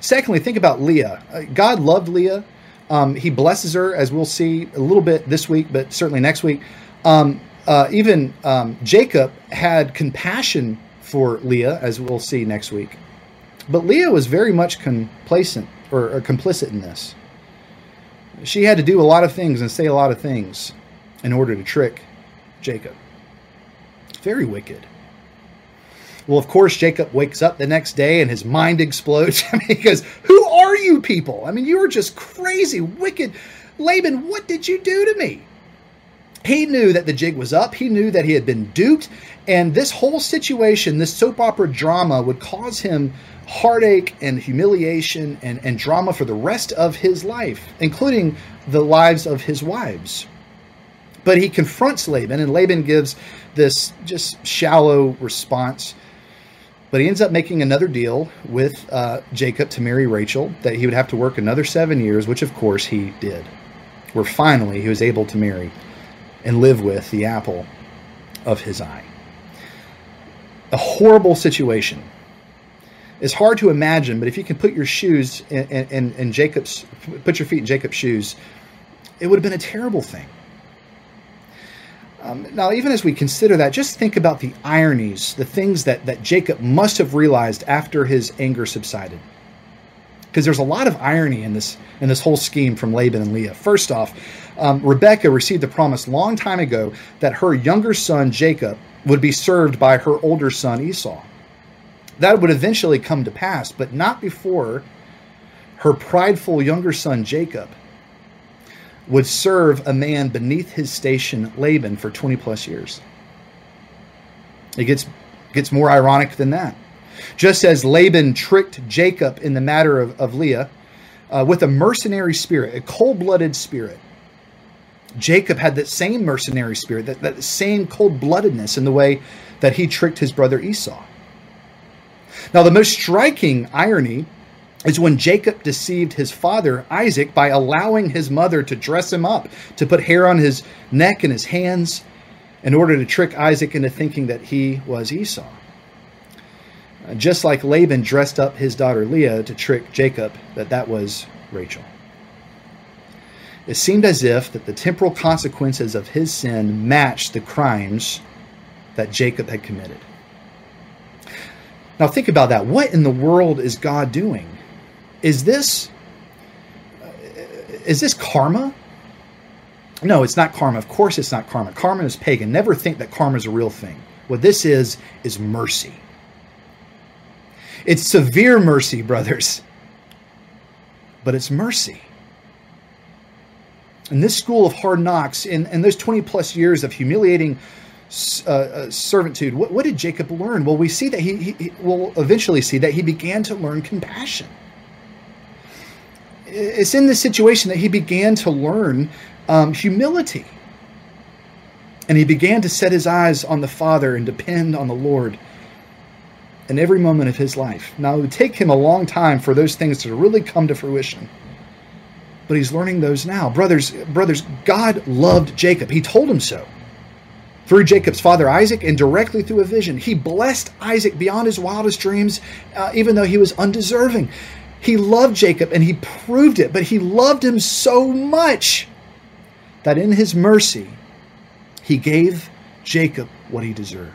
Secondly, think about Leah. Uh, God loved Leah. Um, he blesses her, as we'll see a little bit this week, but certainly next week. Um, uh, even um, Jacob had compassion for Leah, as we'll see next week. But Leah was very much complacent or, or complicit in this. She had to do a lot of things and say a lot of things in order to trick Jacob. Very wicked. Well, of course, Jacob wakes up the next day and his mind explodes. I mean, he goes, Who are you people? I mean, you are just crazy, wicked. Laban, what did you do to me? He knew that the jig was up. He knew that he had been duped. And this whole situation, this soap opera drama, would cause him heartache and humiliation and, and drama for the rest of his life, including the lives of his wives. But he confronts Laban, and Laban gives this just shallow response. But he ends up making another deal with uh, Jacob to marry Rachel, that he would have to work another seven years, which of course he did. Where finally he was able to marry and live with the apple of his eye. A horrible situation it's hard to imagine, but if you can put your shoes in, in, in Jacob's, put your feet in Jacob's shoes, it would have been a terrible thing. Um, now, even as we consider that, just think about the ironies, the things that, that Jacob must have realized after his anger subsided. Because there's a lot of irony in this in this whole scheme from Laban and Leah. First off, um, Rebecca received the promise long time ago that her younger son Jacob would be served by her older son Esau that would eventually come to pass, but not before her prideful younger son Jacob would serve a man beneath his station Laban for 20 plus years. It gets gets more ironic than that. Just as Laban tricked Jacob in the matter of, of Leah uh, with a mercenary spirit, a cold blooded spirit, Jacob had that same mercenary spirit, that, that same cold bloodedness in the way that he tricked his brother Esau. Now, the most striking irony is when Jacob deceived his father Isaac by allowing his mother to dress him up, to put hair on his neck and his hands, in order to trick Isaac into thinking that he was Esau. Just like Laban dressed up his daughter Leah to trick Jacob that that was Rachel. It seemed as if that the temporal consequences of his sin matched the crimes that Jacob had committed. Now think about that. What in the world is God doing? Is this uh, is this karma? No, it's not karma. Of course it's not karma. Karma is pagan. Never think that karma is a real thing. What this is is mercy. It's severe mercy, brothers. But it's mercy. In this school of hard knocks, in, in those 20 plus years of humiliating uh, uh, servitude. What, what, did Jacob learn? Well, we see that he, he will eventually see that he began to learn compassion. It's in this situation that he began to learn um, humility. And he began to set his eyes on the Father and depend on the Lord in every moment of his life. Now, it would take him a long time for those things to really come to fruition. But he's learning those now. Brothers, brothers, God loved Jacob. He told him so. Through Jacob's father Isaac and directly through a vision. He blessed Isaac beyond his wildest dreams, uh, even though he was undeserving. He loved Jacob and he proved it, but he loved him so much that in his mercy, he gave Jacob what he deserved.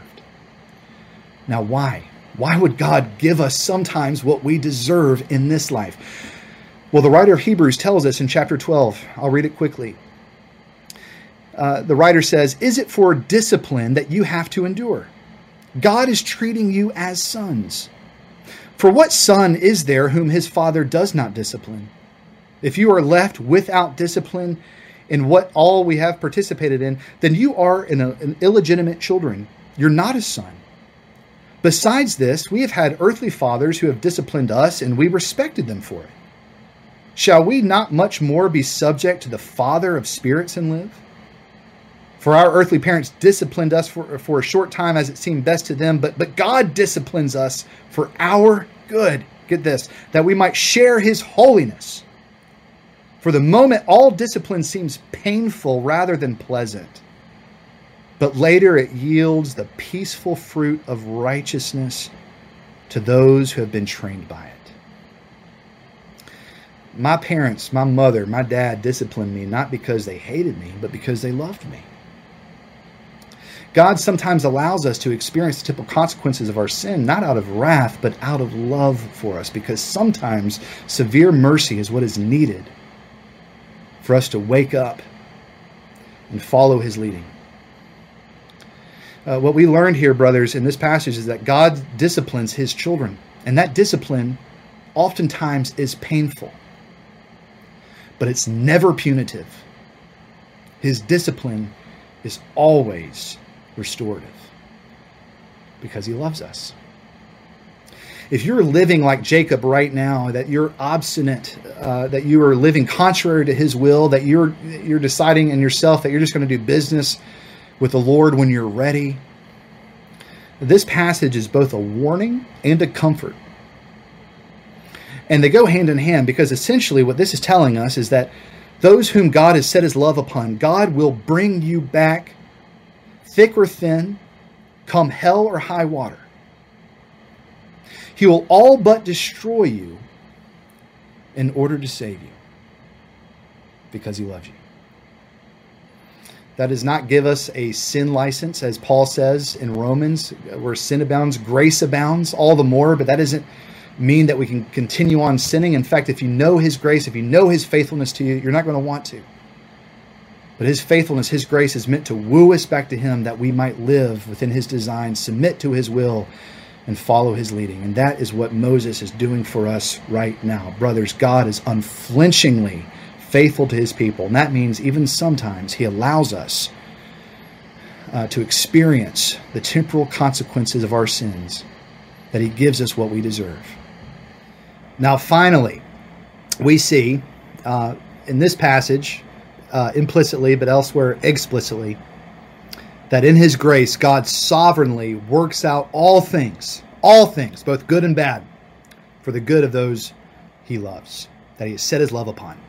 Now, why? Why would God give us sometimes what we deserve in this life? Well, the writer of Hebrews tells us in chapter 12. I'll read it quickly. Uh, the writer says, Is it for discipline that you have to endure? God is treating you as sons. For what son is there whom his father does not discipline? If you are left without discipline in what all we have participated in, then you are an, an illegitimate children. You're not a son. Besides this, we have had earthly fathers who have disciplined us, and we respected them for it. Shall we not much more be subject to the Father of spirits and live? For our earthly parents disciplined us for, for a short time as it seemed best to them, but, but God disciplines us for our good. Get this, that we might share his holiness. For the moment, all discipline seems painful rather than pleasant. But later it yields the peaceful fruit of righteousness to those who have been trained by it. My parents, my mother, my dad disciplined me not because they hated me, but because they loved me. God sometimes allows us to experience the typical consequences of our sin, not out of wrath, but out of love for us, because sometimes severe mercy is what is needed for us to wake up and follow his leading. Uh, what we learned here, brothers, in this passage is that God disciplines his children, and that discipline oftentimes is painful, but it's never punitive. His discipline is always restorative because he loves us. If you're living like Jacob right now, that you're obstinate, uh, that you are living contrary to his will, that you're you're deciding in yourself that you're just going to do business with the Lord when you're ready, this passage is both a warning and a comfort. And they go hand in hand because essentially what this is telling us is that those whom God has set his love upon, God will bring you back thick or thin, come hell or high water. He will all but destroy you in order to save you because he loves you. That does not give us a sin license, as Paul says in Romans, where sin abounds, grace abounds all the more, but that doesn't mean that we can continue on sinning. In fact, if you know his grace, if you know his faithfulness to you, you're not going to want to. But his faithfulness, his grace is meant to woo us back to him that we might live within his design, submit to his will, and follow his leading. And that is what Moses is doing for us right now. Brothers, God is unflinchingly faithful to his people. And that means even sometimes he allows us uh, to experience the temporal consequences of our sins, that he gives us what we deserve. Now, finally, we see uh, in this passage uh, implicitly, but elsewhere explicitly, that in His grace, God sovereignly works out all things, all things, both good and bad, for the good of those He loves, that He has set His love upon.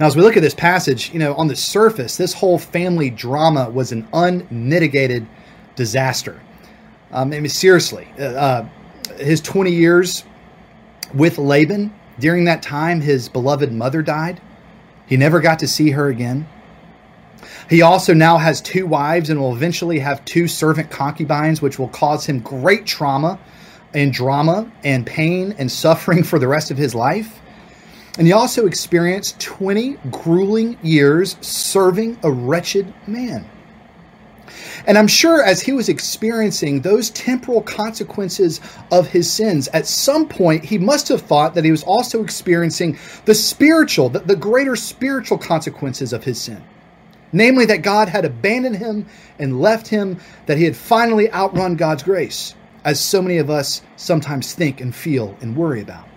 Now, as we look at this passage, you know, on the surface, this whole family drama was an unmitigated disaster. Um, I mean, seriously, uh, uh his 20 years with Laban, during that time, his beloved mother died. He never got to see her again. He also now has two wives and will eventually have two servant concubines, which will cause him great trauma and drama and pain and suffering for the rest of his life. And he also experienced 20 grueling years serving a wretched man. And I'm sure as he was experiencing those temporal consequences of his sins, at some point he must have thought that he was also experiencing the spiritual, the, the greater spiritual consequences of his sin. Namely, that God had abandoned him and left him, that he had finally outrun God's grace, as so many of us sometimes think and feel and worry about.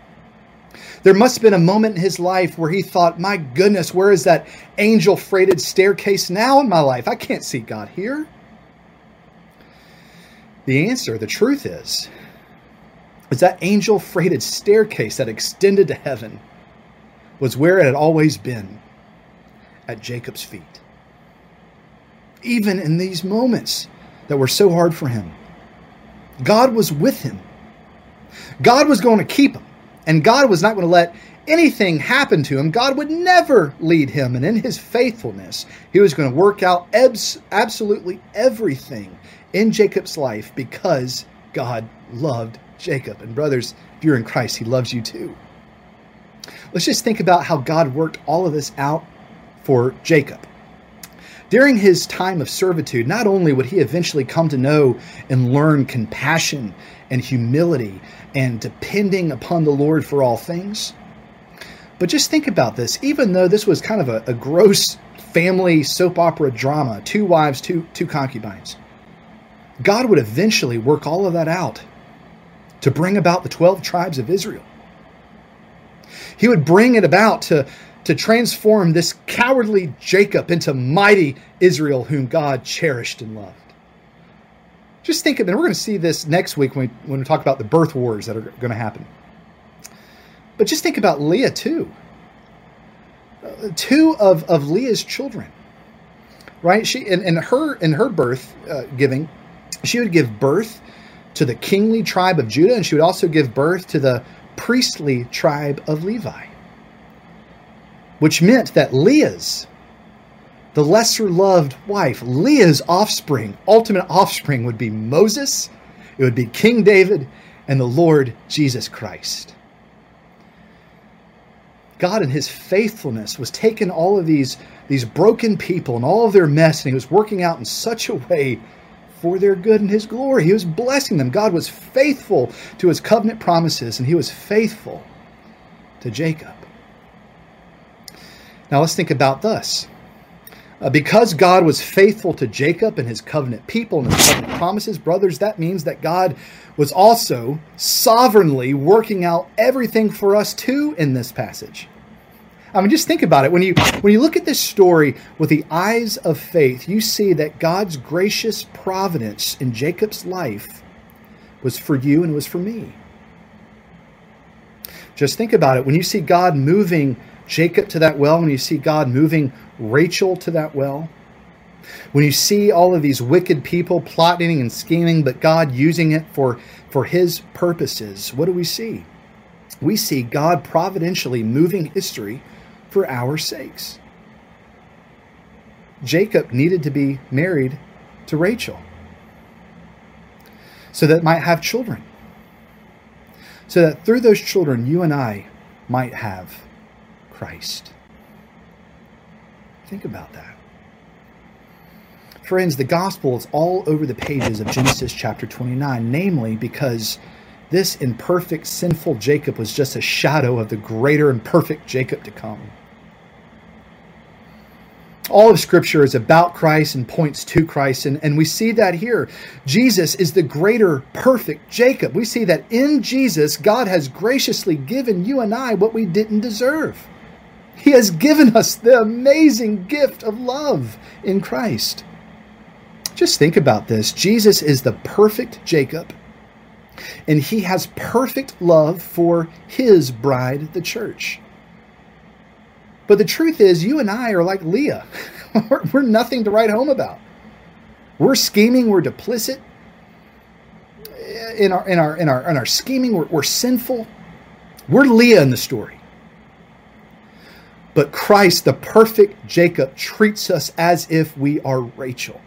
There must have been a moment in his life where he thought, My goodness, where is that angel freighted staircase now in my life? I can't see God here. The answer, the truth is, is that angel freighted staircase that extended to heaven was where it had always been at Jacob's feet. Even in these moments that were so hard for him, God was with him. God was going to keep him, and God was not going to let anything happen to him. God would never lead him, and in his faithfulness, he was going to work out abs- absolutely everything in Jacob's life because God loved Jacob. And, brothers, if you're in Christ, he loves you too. Let's just think about how God worked all of this out for Jacob. During his time of servitude, not only would he eventually come to know and learn compassion and humility and depending upon the Lord for all things, but just think about this. Even though this was kind of a, a gross family soap opera drama, two wives, two, two concubines, God would eventually work all of that out to bring about the 12 tribes of Israel. He would bring it about to, to transform this cowardly Jacob into mighty Israel, whom God cherished and loved. Just think of it. We're going to see this next week when we, when we talk about the birth wars that are going to happen. But just think about Leah, too. Uh, two of, of Leah's children, right? She in, in her in her birth uh, giving, she would give birth to the kingly tribe of Judah, and she would also give birth to the priestly tribe of Levi, which meant that Leah's, the lesser loved wife, Leah's offspring, ultimate offspring, would be Moses, it would be King David, and the Lord Jesus Christ. God in his faithfulness was taking all of these, these broken people and all of their mess, and he was working out in such a way for their good and his glory. He was blessing them. God was faithful to his covenant promises, and he was faithful to Jacob. Now let's think about this. Uh, because God was faithful to Jacob and his covenant people and his covenant promises, brothers, that means that God was also sovereignly working out everything for us too in this passage. I mean, just think about it. When you when you look at this story with the eyes of faith, you see that God's gracious providence in Jacob's life was for you and was for me. Just think about it. When you see God moving Jacob to that well, when you see God moving Rachel to that well, when you see all of these wicked people plotting and scheming, but God using it for, for his purposes, what do we see? We see God providentially moving history for our sakes. Jacob needed to be married to Rachel so that might have children. So that through those children, you and I might have Christ. Think about that. Friends, the gospel is all over the pages of Genesis chapter 29, namely because this imperfect, sinful Jacob was just a shadow of the greater and perfect Jacob to come. All of Scripture is about Christ and points to Christ, and, and we see that here. Jesus is the greater, perfect Jacob. We see that in Jesus, God has graciously given you and I what we didn't deserve. He has given us the amazing gift of love in Christ. Just think about this Jesus is the perfect Jacob, and he has perfect love for his bride, the church. But the truth is, you and I are like Leah. we're, nothing to write home about. We're scheming, we're duplicit in our in our in our in our scheming, we're, we're sinful. We're Leah in the story. But Christ, the perfect Jacob, treats us as if we are Rachel.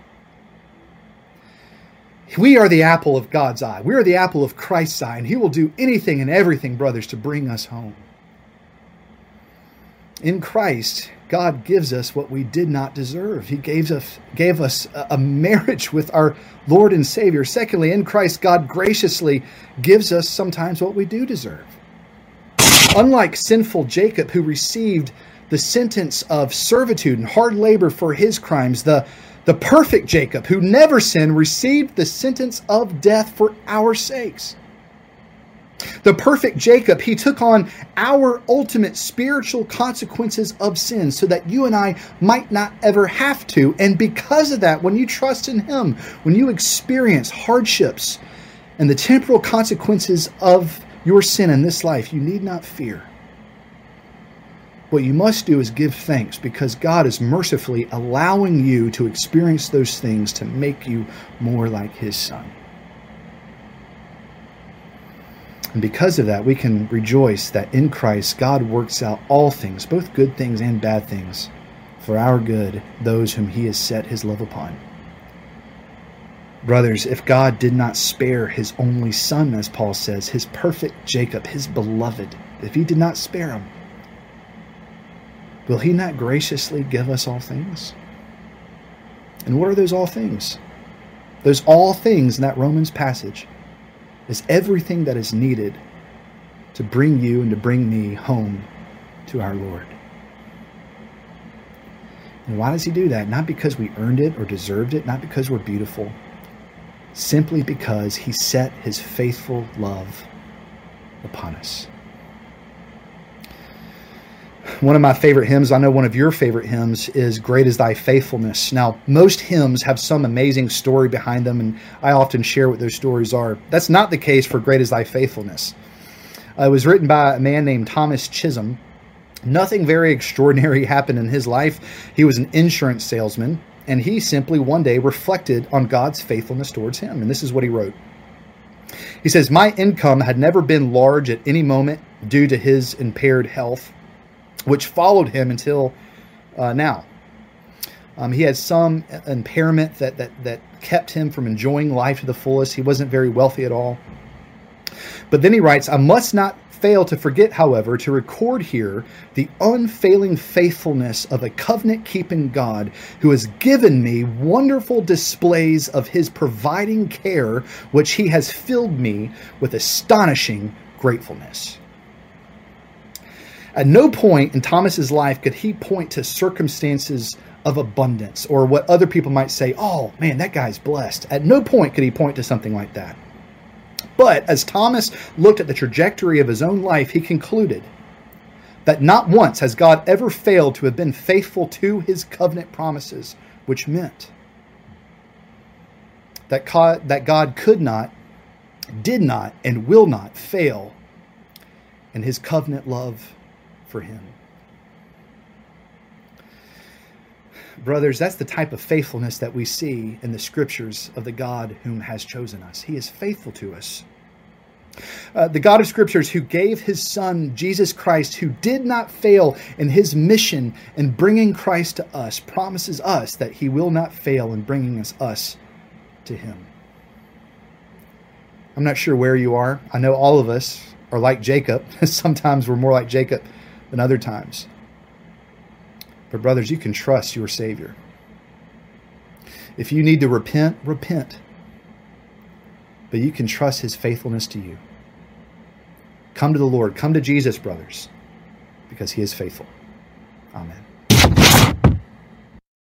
We are the apple of God's eye. We are the apple of Christ's eye, and He will do anything and everything, brothers, to bring us home. In Christ, God gives us what we did not deserve. He gave us, gave us a marriage with our Lord and Savior. Secondly, in Christ, God graciously gives us sometimes what we do deserve. Unlike sinful Jacob, who received the sentence of servitude and hard labor for his crimes, the, the perfect Jacob, who never sinned, received the sentence of death for our sakes. The perfect Jacob, he took on our ultimate spiritual consequences of sin so that you and I might not ever have to. And because of that, when you trust in him, when you experience hardships and the temporal consequences of your sin in this life, you need not fear. What you must do is give thanks because God is mercifully allowing you to experience those things to make you more like His Son. And because of that, we can rejoice that in Christ, God works out all things, both good things and bad things, for our good, those whom He has set His love upon. Brothers, if God did not spare His only Son, as Paul says, His perfect Jacob, His beloved, if He did not spare him, will he not graciously give us all things? And what are those all things? Those all things in that Romans passage is everything that is needed to bring you and to bring me home to our Lord. And why does he do that? Not because we earned it or deserved it, not because we're beautiful, simply because he set his faithful love upon us one of my favorite hymns, I know one of your favorite hymns, is Great is Thy Faithfulness. Now, most hymns have some amazing story behind them, and I often share what those stories are. That's not the case for Great is Thy Faithfulness. Uh, it was written by a man named Thomas Chisholm. Nothing very extraordinary happened in his life. He was an insurance salesman, and he simply one day reflected on God's faithfulness towards him. And this is what he wrote. He says, My income had never been large at any moment due to his impaired health which followed him until uh, now. Um, he had some impairment that, that, that kept him from enjoying life to the fullest. He wasn't very wealthy at all. But then he writes, I must not fail to forget, however, to record here the unfailing faithfulness of a covenant keeping God who has given me wonderful displays of his providing care, which he has filled me with astonishing gratefulness. At no point in Thomas's life could he point to circumstances of abundance or what other people might say, oh man, that guy's blessed. At no point could he point to something like that. But as Thomas looked at the trajectory of his own life, he concluded that not once has God ever failed to have been faithful to his covenant promises, which meant that God, that God could not, did not, and will not fail in his covenant love for him. Brothers, that's the type of faithfulness that we see in the scriptures of the God whom has chosen us. He is faithful to us. Uh, the God of scriptures who gave his son, Jesus Christ, who did not fail in his mission in bringing Christ to us, promises us that he will not fail in bringing us, us to him. I'm not sure where you are. I know all of us are like Jacob. Sometimes we're more like Jacob than other times. But, brothers, you can trust your Savior. If you need to repent, repent. But you can trust His faithfulness to you. Come to the Lord. Come to Jesus, brothers, because He is faithful. Amen.